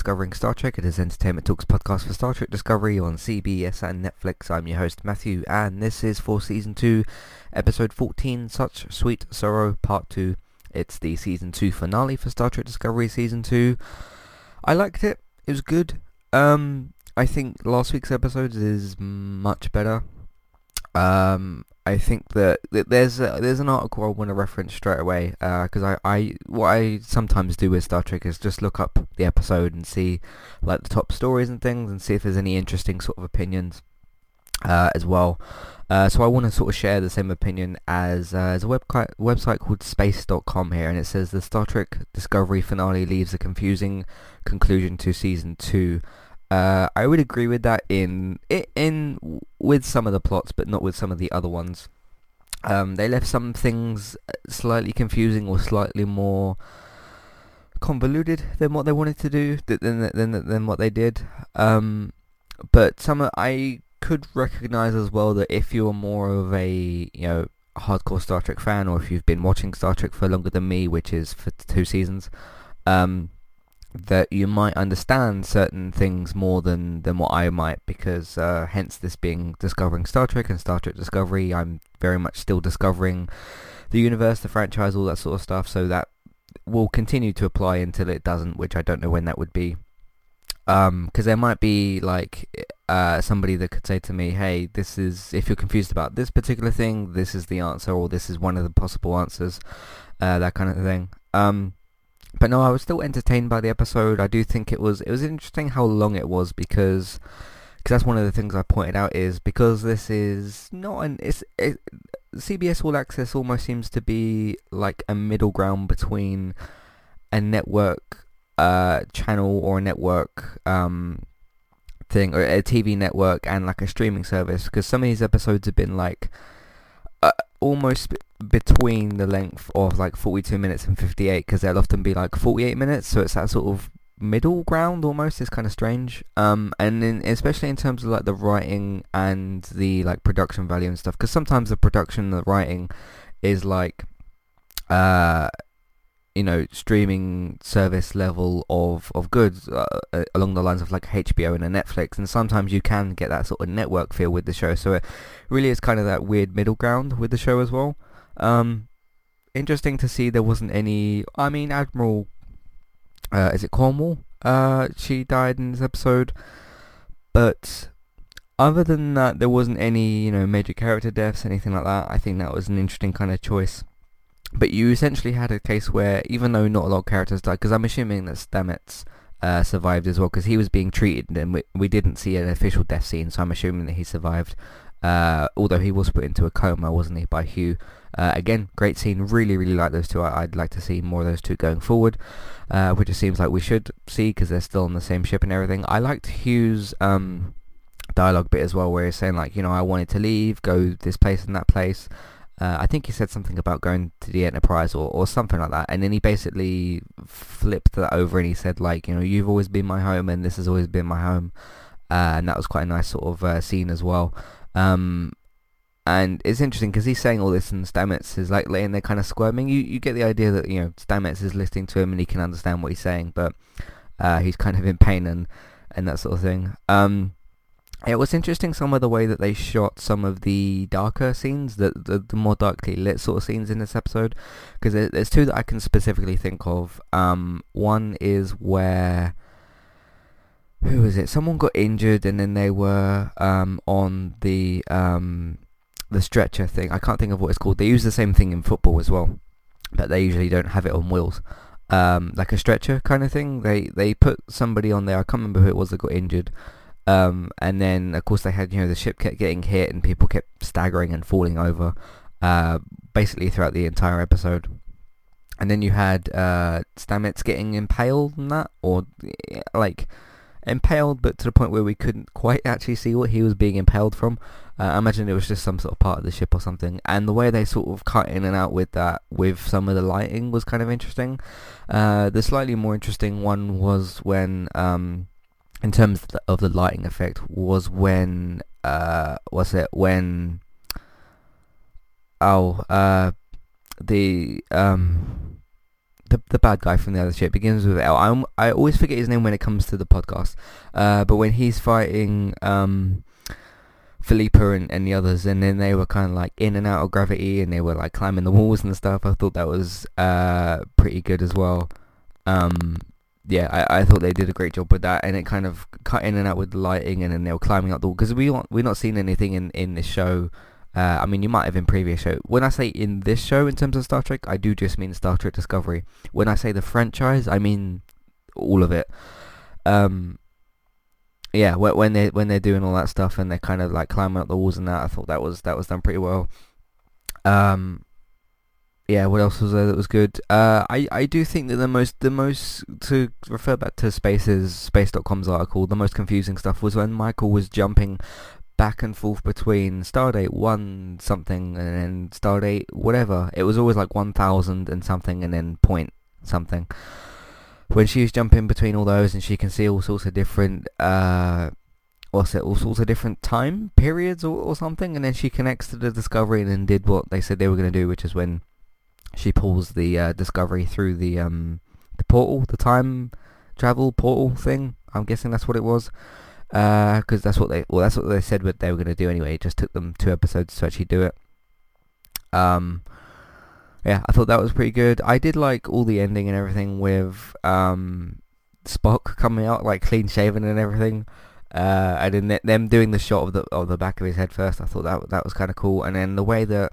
Discovering Star Trek. It is Entertainment Talks podcast for Star Trek Discovery on CBS and Netflix. I'm your host Matthew, and this is for season two, episode 14, Such Sweet Sorrow, part two. It's the season two finale for Star Trek Discovery season two. I liked it. It was good. Um, I think last week's episode is much better. Um, I think that, that there's a, there's an article I want to reference straight away because uh, I, I what I sometimes do with Star Trek is just look up the episode and see like the top stories and things and see if there's any interesting sort of opinions uh, as well. Uh, so I want to sort of share the same opinion as uh, as a web website called Space.com here, and it says the Star Trek Discovery finale leaves a confusing conclusion to season two. Uh, I would agree with that in in with some of the plots, but not with some of the other ones. Um, they left some things slightly confusing or slightly more convoluted than what they wanted to do than than than what they did. Um, but some I could recognize as well that if you're more of a you know hardcore Star Trek fan, or if you've been watching Star Trek for longer than me, which is for two seasons, um, that you might understand certain things more than, than what I might because uh, hence this being discovering Star Trek and Star Trek Discovery. I'm very much still discovering the universe, the franchise, all that sort of stuff. So that will continue to apply until it doesn't which I don't know when that would be. Because um, there might be like uh, somebody that could say to me hey this is if you're confused about this particular thing this is the answer or this is one of the possible answers uh, that kind of thing. Um, but no, I was still entertained by the episode. I do think it was it was interesting how long it was because because that's one of the things I pointed out is because this is not an it's it, CBS All Access almost seems to be like a middle ground between a network uh, channel or a network um, thing or a TV network and like a streaming service because some of these episodes have been like uh, almost between the length of like 42 minutes and 58 because they'll often be like 48 minutes so it's that sort of middle ground almost it's kind of strange. Um and in, especially in terms of like the writing and the like production value and stuff because sometimes the production the writing is like uh you know streaming service level of of goods uh, uh along the lines of like HBO and a Netflix and sometimes you can get that sort of network feel with the show. So it really is kind of that weird middle ground with the show as well. Um interesting to see there wasn't any I mean Admiral uh, is it Cornwell? Uh she died in this episode. But other than that there wasn't any you know major character deaths anything like that. I think that was an interesting kind of choice but you essentially had a case where, even though not a lot of characters died, because I'm assuming that Stamets uh, survived as well, because he was being treated, and we, we didn't see an official death scene, so I'm assuming that he survived. Uh, although he was put into a coma, wasn't he, by Hugh? Uh, again, great scene. Really, really like those two. I, would like to see more of those two going forward, uh, which it seems like we should see because they're still on the same ship and everything. I liked Hugh's um, dialogue bit as well, where he's saying like, you know, I wanted to leave, go this place and that place. Uh, I think he said something about going to the Enterprise or, or something like that, and then he basically flipped that over and he said like, you know, you've always been my home and this has always been my home, uh, and that was quite a nice sort of uh, scene as well. Um, and it's interesting because he's saying all this and Stamets is like laying there kind of squirming. You you get the idea that you know Stamets is listening to him and he can understand what he's saying, but uh, he's kind of in pain and and that sort of thing. Um, it was interesting some of the way that they shot some of the darker scenes, the the, the more darkly lit sort of scenes in this episode, because there's two that I can specifically think of. Um, one is where who is it? Someone got injured and then they were um, on the um, the stretcher thing. I can't think of what it's called. They use the same thing in football as well, but they usually don't have it on wheels. Um, like a stretcher kind of thing. They they put somebody on there. I can't remember who it was that got injured. Um, and then of course they had you know the ship kept getting hit and people kept staggering and falling over, uh, basically throughout the entire episode. And then you had uh, Stamets getting impaled and that, or like impaled, but to the point where we couldn't quite actually see what he was being impaled from. Uh, I imagine it was just some sort of part of the ship or something. And the way they sort of cut in and out with that, with some of the lighting, was kind of interesting. Uh, the slightly more interesting one was when um, in terms of the, lighting effect was when uh was it when oh uh the um the the bad guy from the other ship begins with L. I'm, I always forget his name when it comes to the podcast. Uh, but when he's fighting um, Philippa and, and the others, and then they were kind of like in and out of gravity, and they were like climbing the walls and stuff. I thought that was uh, pretty good as well. Um, yeah, I, I thought they did a great job with that, and it kind of cut in and out with the lighting, and then they were climbing up the wall because we want, we're not seeing anything in in this show. Uh, I mean, you might have in previous show. When I say in this show, in terms of Star Trek, I do just mean Star Trek Discovery. When I say the franchise, I mean all of it. Um, yeah, when they when they're doing all that stuff and they're kind of like climbing up the walls and that, I thought that was that was done pretty well. Um, yeah, what else was there that was good? Uh, I I do think that the most the most to refer back to Space's Space.com's article, the most confusing stuff was when Michael was jumping back and forth between Stardate one something and then Stardate whatever. It was always like one thousand and something and then point something when she was jumping between all those and she can see all sorts of different uh what's it all sorts of different time periods or, or something and then she connects to the discovery and then did what they said they were going to do which is when she pulls the uh, discovery through the um the portal the time travel portal thing i'm guessing that's what it was because uh, that's what they well that's what they said what they were going to do anyway it just took them two episodes to actually do it um yeah, I thought that was pretty good. I did like all the ending and everything with um, Spock coming out like clean shaven and everything. Uh, and then them doing the shot of the of the back of his head first. I thought that that was kind of cool. And then the way that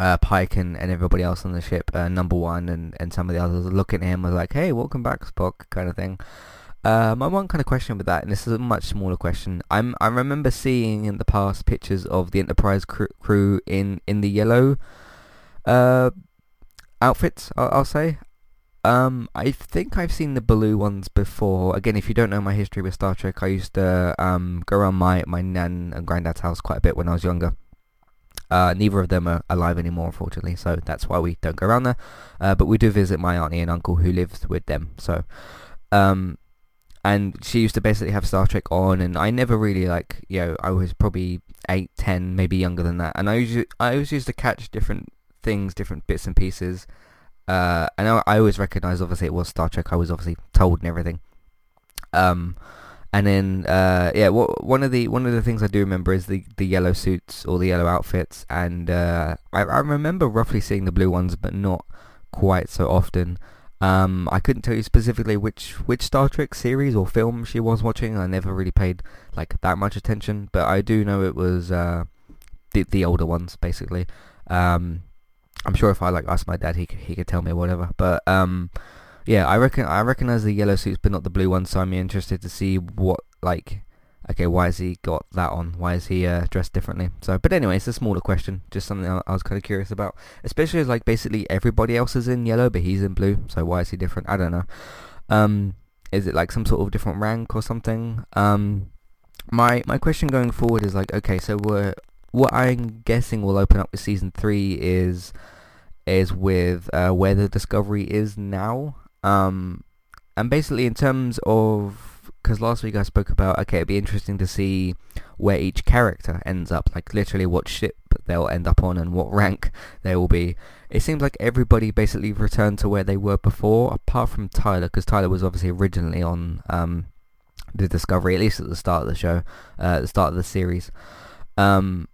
uh, Pike and, and everybody else on the ship, uh, number one and, and some of the others, looking at him was like, "Hey, welcome back, Spock," kind of thing. Uh, my one kind of question with that, and this is a much smaller question. I'm I remember seeing in the past pictures of the Enterprise crew, in in the yellow uh, outfits, I'll, I'll say. Um, I think I've seen the blue ones before. Again, if you don't know my history with Star Trek, I used to um, go around my, my nan and granddad's house quite a bit when I was younger. Uh, neither of them are alive anymore, unfortunately, so that's why we don't go around there. Uh, but we do visit my auntie and uncle who lives with them. So, um, and she used to basically have Star Trek on, and I never really like, you know, I was probably eight, ten, maybe younger than that, and I usually I always used to catch different things, different bits and pieces. Uh, and I, I always recognise, obviously, it was Star Trek. I was obviously told and everything. Um, and then, uh, yeah, what, one of the one of the things I do remember is the, the yellow suits or the yellow outfits, and uh, I, I remember roughly seeing the blue ones, but not quite so often. Um, I couldn't tell you specifically which which Star Trek series or film she was watching. I never really paid like that much attention, but I do know it was uh, the the older ones basically. Um, I'm sure if I like asked my dad, he he could tell me whatever. But um, yeah, I reckon I recognize the yellow suits, but not the blue ones. So I'm interested to see what like. Okay, why has he got that on? Why is he uh, dressed differently? So, but anyway, it's a smaller question, just something I, I was kind of curious about. Especially as like basically everybody else is in yellow, but he's in blue. So why is he different? I don't know. Um, is it like some sort of different rank or something? Um, my my question going forward is like, okay, so we're what I'm guessing will open up with season three is is with uh, where the discovery is now. Um, and basically in terms of because last week I spoke about okay, it'd be interesting to see where each character ends up, like literally what ship they'll end up on and what rank they will be. It seems like everybody basically returned to where they were before, apart from Tyler, because Tyler was obviously originally on um, the Discovery, at least at the start of the show, uh, at the start of the series. Um,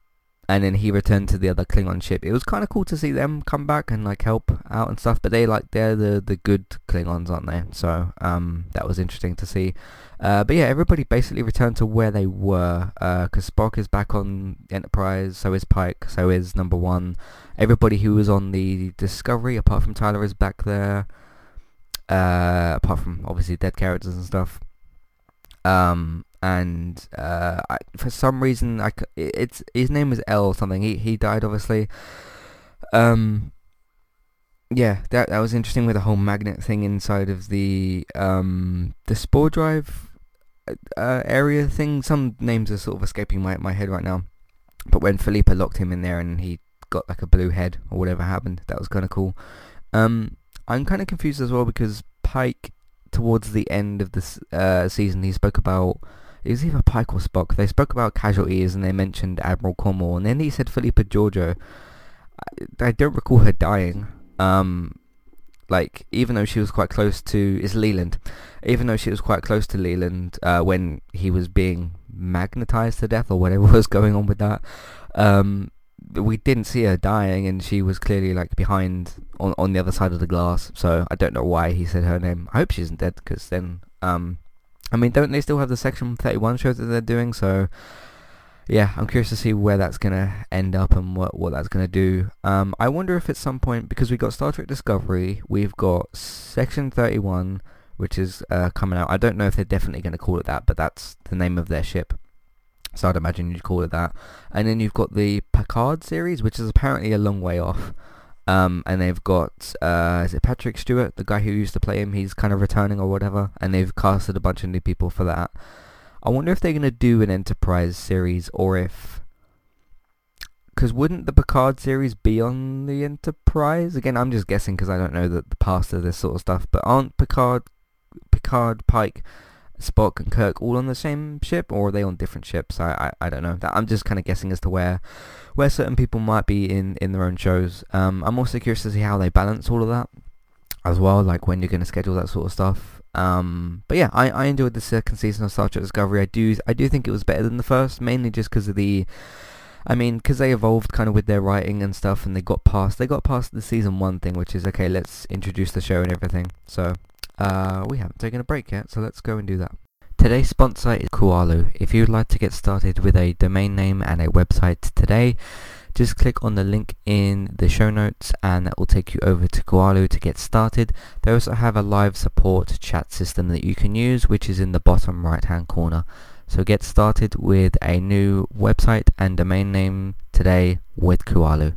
and then he returned to the other Klingon ship. It was kind of cool to see them come back and like help out and stuff. But they like they're the the good Klingons, aren't they? So um, that was interesting to see. Uh, but yeah, everybody basically returned to where they were. Because uh, Spock is back on Enterprise, so is Pike, so is Number One. Everybody who was on the Discovery, apart from Tyler, is back there. Uh, apart from obviously dead characters and stuff. Um, and uh, I, for some reason, I, it's his name was L or something. He he died obviously. Um, yeah, that that was interesting with the whole magnet thing inside of the um the spore drive uh, area thing. Some names are sort of escaping my my head right now, but when Philippa locked him in there and he got like a blue head or whatever happened, that was kind of cool. Um, I'm kind of confused as well because Pike towards the end of this uh, season he spoke about it was either Pike or Spock. They spoke about casualties and they mentioned Admiral Cornwell, and then he said Philippa Georgiou. I, I don't recall her dying. Um, like even though she was quite close to is Leland, even though she was quite close to Leland uh, when he was being magnetized to death or whatever was going on with that, um, we didn't see her dying, and she was clearly like behind on on the other side of the glass. So I don't know why he said her name. I hope she isn't dead, because then, um, I mean, don't they still have the Section Thirty One shows that they're doing? So yeah, I'm curious to see where that's gonna end up and what what that's gonna do. Um, I wonder if at some point because we've got Star Trek Discovery, we've got Section Thirty One, which is uh, coming out. I don't know if they're definitely gonna call it that, but that's the name of their ship. So I'd imagine you'd call it that. And then you've got the Picard series, which is apparently a long way off. Um, and they've got, uh, is it Patrick Stewart, the guy who used to play him? He's kind of returning or whatever. And they've casted a bunch of new people for that. I wonder if they're to do an Enterprise series or if... Because wouldn't the Picard series be on the Enterprise? Again, I'm just guessing because I don't know the, the past of this sort of stuff. But aren't Picard, Picard, Pike, Spock and Kirk all on the same ship, or are they on different ships? I I, I don't know. I'm just kind of guessing as to where where certain people might be in, in their own shows. Um, I'm also curious to see how they balance all of that as well, like when you're going to schedule that sort of stuff. Um, but yeah, I, I enjoyed the second season of Star Trek Discovery. I do I do think it was better than the first, mainly just because of the, I mean, because they evolved kind of with their writing and stuff, and they got past they got past the season one thing, which is okay, let's introduce the show and everything. So uh, we haven't taken a break yet, so let's go and do that. Today's sponsor is Kualu. If you would like to get started with a domain name and a website today, just click on the link in the show notes and that will take you over to Kualu to get started. They also have a live support chat system that you can use which is in the bottom right hand corner. So get started with a new website and domain name today with Kualu.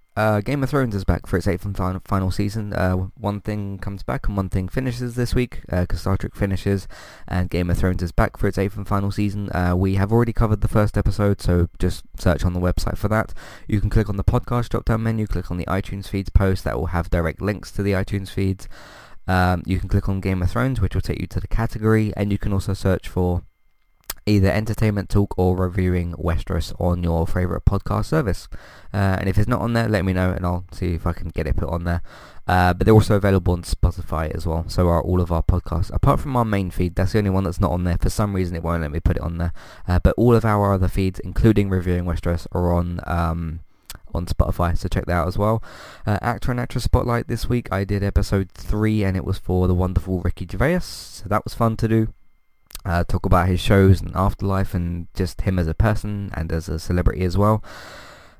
uh, Game of Thrones is back for its eighth and final, season. Uh, one thing comes back and one thing finishes this week because uh, Star Trek finishes and Game of Thrones is back for its eighth and final season. Uh, we have already covered the first episode, so just search on the website for that. You can click on the podcast drop-down menu, click on the iTunes feeds post that will have direct links to the iTunes feeds. Um, you can click on Game of Thrones, which will take you to the category, and you can also search for either entertainment talk or reviewing Westeros on your favourite podcast service. Uh, and if it's not on there, let me know and I'll see if I can get it put on there. Uh, but they're also available on Spotify as well. So are all of our podcasts. Apart from our main feed, that's the only one that's not on there. For some reason, it won't let me put it on there. Uh, but all of our other feeds, including reviewing Westeros, are on. Um, on Spotify, so check that out as well. Uh, actor and actress spotlight this week. I did episode three, and it was for the wonderful Ricky Gervais. So that was fun to do uh, talk about his shows and afterlife and just him as a person and as a celebrity as well.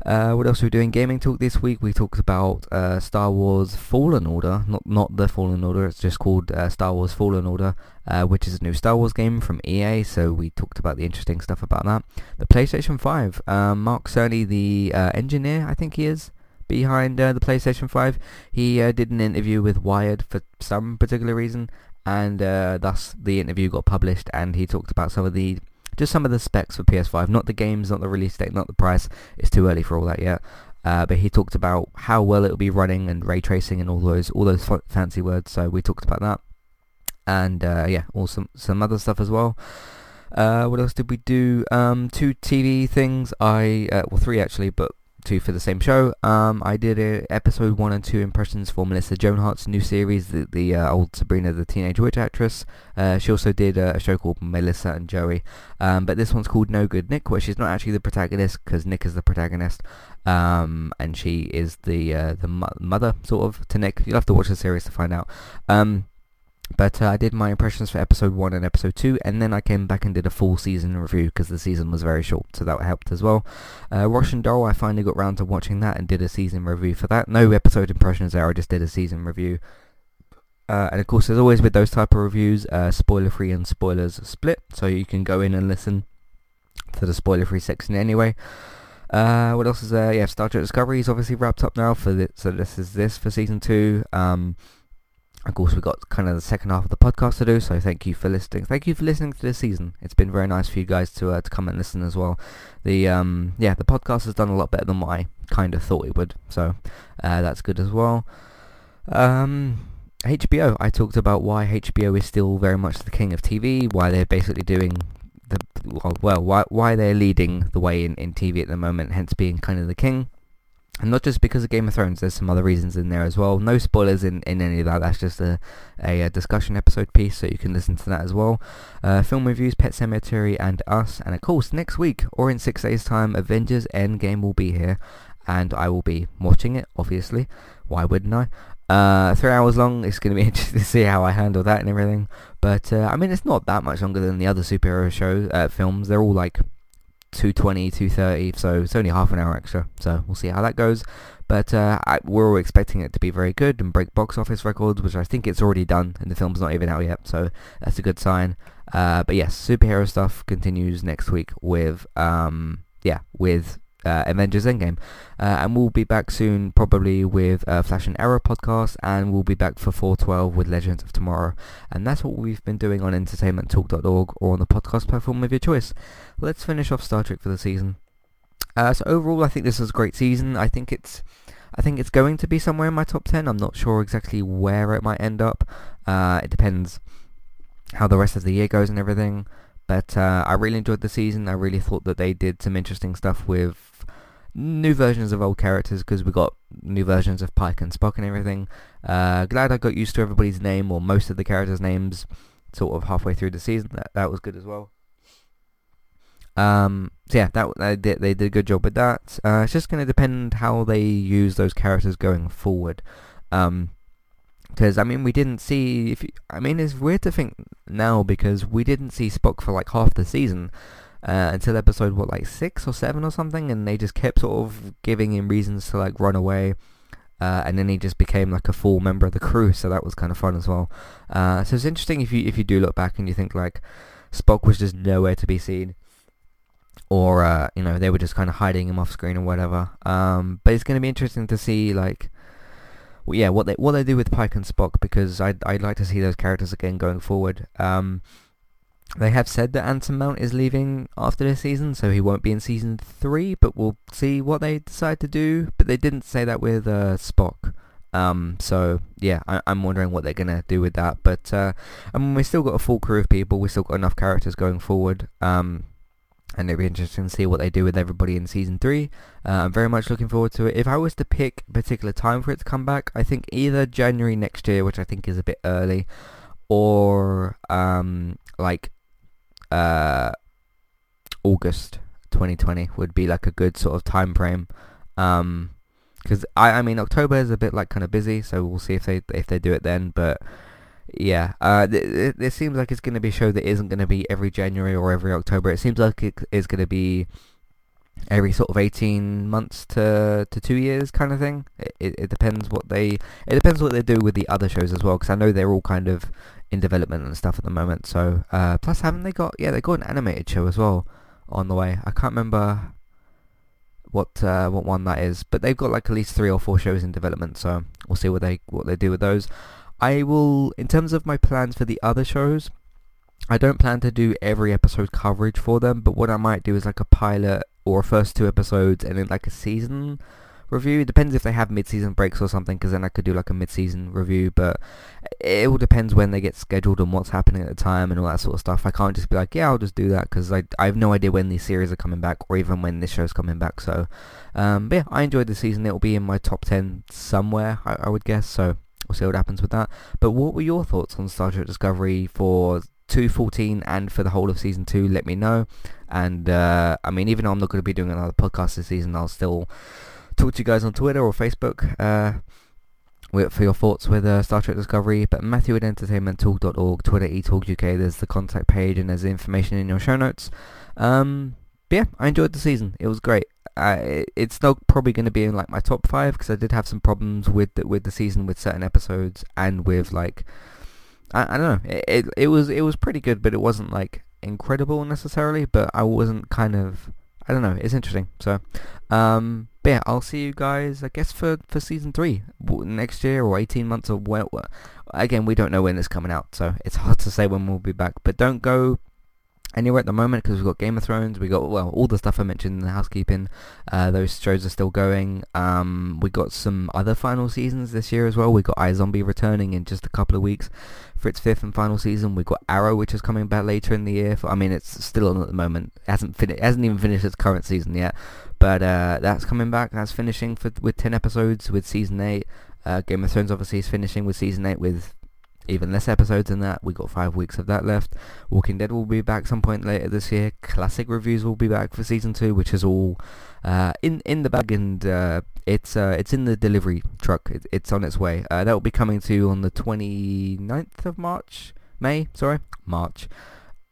Uh, what else are we doing? Gaming talk this week. We talked about uh, Star Wars Fallen Order, not not the Fallen Order. It's just called uh, Star Wars Fallen Order, uh, which is a new Star Wars game from EA. So we talked about the interesting stuff about that. The PlayStation 5. Um, Mark Cerny, the uh, engineer, I think he is behind uh, the PlayStation 5. He did an interview with Wired for some particular reason, and uh, thus the interview got published and he talked about some of the just some of the specs for PS5 not the games not the release date not the price. It's too early for all that yet. Uh, but he talked about how well it'll be running and ray tracing and all those all those f- fancy words. So we talked about that. And uh, yeah also some other stuff as well. Uh, what else did we do? Um, two TV things. I uh, well three actually but two for the same show. Um, I did a episode one and two impressions for Melissa Joan Hart's new series, the, the uh, old Sabrina the Teenage Witch actress. Uh, she also did a, a, show called Melissa and Joey, um, but this one's called No Good Nick, where she's not actually the protagonist because Nick is the protagonist, um, and she is the uh, the mo- mother sort of to Nick. You'll have to watch the series to find out. Um, But uh, I did my impressions for episode 1 and episode 2, and then I came back and did a full season review because the season was very short, so that helped as well. Uh, Russian Doll, I finally got round to watching that and did a season review for that. No episode impressions there, I just did a season review. Uh, and of course, as always with those type of reviews, uh, spoiler-free and spoilers split, so you can go in and listen to the spoiler-free section anyway. Uh, what else is there? Yeah, Star Trek Discovery is obviously wrapped up now for the, so this is this for season two. Um, of course, we've got kind of the second half of the podcast to do, so thank you for listening. Thank you for listening to this season. It's been very nice for you guys to uh, to come and listen as well. The um, yeah, the podcast has done a lot better than what I kind of thought it would, so uh, that's good as well. Um, HBO, I talked about why HBO is still very much the king of TV, why they're basically doing the well, why why they're leading the way in, in TV at the moment, hence being kind of the king. And not just because of Game of Thrones, there's some other reasons in there as well. No spoilers in, in any of that, that's just a, a, a discussion episode piece, so you can listen to that as well. Uh, film reviews, Pet Sematary, and Us. And of course, next week, or in six days' time, Avengers Endgame will be here, and I will be watching it, obviously. Why wouldn't I? Uh, three hours long. It's going to be interesting to see how I handle that and everything. But uh, I mean, it's not that much longer than the other superhero show uh, films. They're all like 220, 230, so it's only half an hour extra. So we'll see how that goes. But uh, I, we're all expecting it to be very good and break box office records, which I think it's already done, and the film's not even out yet. So that's a good sign. Uh, but yes, superhero stuff continues next week with um, yeah with uh, Avengers Endgame. Uh, and we'll be back soon probably with uh, Flash and Arrow podcast and we'll be back for 412 with Legends of Tomorrow. And that's what we've been doing on entertainmenttalk.org or on the podcast platform of your choice. Let's finish off Star Trek for the season. Uh, so overall I think this was a great season. I think it's I think it's going to be somewhere in my top 10. I'm not sure exactly where it might end up. Uh, it depends how the rest of the year goes and everything. But uh, I really enjoyed the season. I really thought that they did some interesting stuff with new versions of old characters because we got new versions of Pike and Spock and everything. Uh, glad I got used to everybody's name or most of the characters' names sort of halfway through the season. That that was good as well. Um, so yeah, that they did, they did a good job with that. Uh, it's just going to depend how they use those characters going forward. Um, because I mean we didn't see. If you, I mean it's weird to think now because we didn't see Spock for like half the season uh, until episode what like six or seven or something, and they just kept sort of giving him reasons to like run away. Uh, and then he just became like a full member of the crew, so that was kind of fun as well. Uh, so it's interesting if you if you do look back and you think like Spock was just nowhere to be seen, or uh, you know they were just kind of hiding him off screen or whatever. Um, but it's going to be interesting to see like, well, yeah, what they what they do with Pike and Spock because I'd I'd like to see those characters again going forward. Um, they have said that Anson Mount is leaving after this season, so he won't be in season three. But we'll see what they decide to do. But they didn't say that with uh, Spock. Um, so yeah, I, am wondering what they're gonna do with that. But uh, I mean, we still got a full crew of people. We still got enough characters going forward. Um, and it'll be interesting to see what they do with everybody in season three. Uh, I'm very much looking forward to it. If I was to pick a particular time for it to come back, I think either January next year, which I think is a bit early, or um, like uh, August 2020 would be like a good sort of time frame. Um, because I, I mean October is a bit like kind of busy, so we'll see if they if they do it then. But yeah, uh, it, it seems like it's going to be a show that isn't going to be every January or every October. It seems like it is going to be every sort of 18 months to to two years kind of thing. It, it, it depends what they it depends what they do with the other shows as well. Because I know they're all kind of in development and stuff at the moment. So uh, plus, haven't they got? Yeah, they got an animated show as well on the way. I can't remember what uh, what one that is, but they've got like at least three or four shows in development. So we'll see what they what they do with those. I will, in terms of my plans for the other shows, I don't plan to do every episode coverage for them, but what I might do is like a pilot or first two episodes and then like a season review. It depends if they have mid-season breaks or something, because then I could do like a mid-season review. But it all depends when they get scheduled and what's happening at the time and all that sort of stuff. I can't just be like, yeah, I'll just do that, because I, I have no idea when these series are coming back or even when this show's coming back. So, um, but yeah, I enjoyed the season. It'll be in my top 10 somewhere, I, I would guess. So we'll see what happens with that. But what were your thoughts on Star Trek Discovery for 214 and for the whole of season 2 let me know and uh, I mean even though I'm not going to be doing another podcast this season I'll still talk to you guys on Twitter or Facebook uh, for your thoughts with uh, Star Trek Discovery. But Matthew at entertainmenttalk.org, Twitter eTalkUK. There's the contact page and there's the information in your show notes. Um, but yeah, I enjoyed the season. It was great. Uh, it's not probably going to be in like my top five because I did have some problems with the, with the season with certain episodes and with like I, I don't know. It, it it was it was pretty good, but it wasn't like incredible necessarily. But I wasn't kind of I don't know. It's interesting. So, um, but yeah, I'll see you guys. I guess for for season three next year or eighteen months or well. Again, we don't know when it's coming out, so it's hard to say when we'll be back. But don't go anywhere at the moment because we've got Game of Thrones, we got well all the stuff I mentioned in the housekeeping. Uh, those shows are still going. Um, we got some other final seasons this year as well. We got iZombie returning in just a couple of weeks for its fifth and final season. We've got Arrow, which is coming back later in the year. For, I mean, it's still on at the moment. It hasn't fin- it hasn't even finished its current season yet, but uh, that's coming back. That's finishing for with ten episodes with season eight. Uh, Game of Thrones obviously is finishing with season eight with even less episodes than that. We got five weeks of that left. Walking Dead will be back some point later this year. Classic reviews will be back for season two, which is all uh, in in the bag and uh, it's uh, it's in the delivery truck. It, it's on its way. Uh, that will be coming to you on the 29th of March, May. Sorry, March.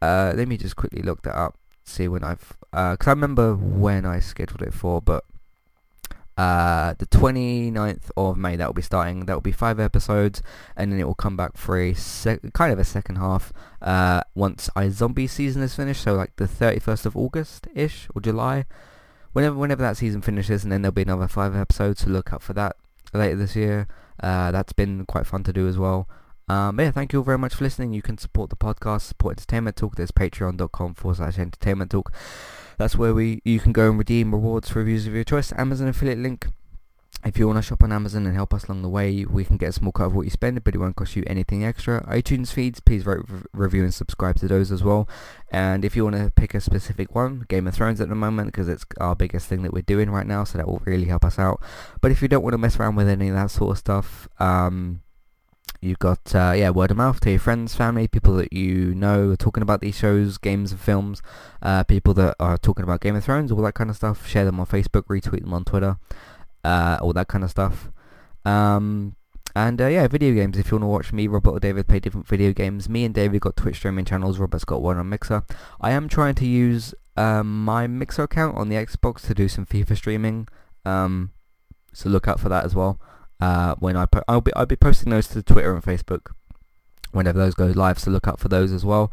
Uh, let me just quickly look that up. See when I've because I remember when I scheduled it for, but uh, the 29th of May that will be starting. That will be five episodes, and then it will come back for a sec- kind of a second half uh, once Zombie season is finished. So like the 31st of August ish or July, whenever whenever that season finishes, and then there'll be another five episodes. So look out for that later this year. Uh, that's been quite fun to do as well. Um, yeah, thank you all very much for listening. You can support the podcast, support Entertainment Talk. There's patreon.com forward slash entertainment talk. That's where we you can go and redeem rewards for reviews of your choice. Amazon affiliate link. If you want to shop on Amazon and help us along the way, we can get a small cut of what you spend, but it won't cost you anything extra. iTunes feeds, please review, and subscribe to those as well. And if you want to pick a specific one, Game of Thrones at the moment, because it's our biggest thing that we're doing right now, so that will really help us out. But if you don't want to mess around with any of that sort of stuff, um, You've got, uh, yeah, word of mouth to your friends, family, people that you know are talking about these shows, games and films, uh, people that are talking about Game of Thrones, all that kind of stuff. Share them on Facebook, retweet them on Twitter, uh, all that kind of stuff. Um, and uh, yeah, video games. If you want to watch me, Robert or David play different video games, me and David got Twitch streaming channels. Robert's got one on Mixer. I am trying to use um, my Mixer account on the Xbox to do some FIFA streaming. Um, so look out for that as well uh, when I po- I'll be I'll be posting those to Twitter and Facebook whenever those go live. So look out for those as well.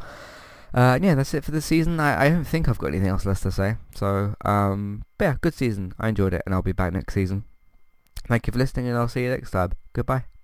Uh, yeah, that's it for the season. I, I don't think I've got anything else left to say. So um, yeah, good season. I enjoyed it, and I'll be back next season. Thank you for listening, and I'll see you next time. Goodbye.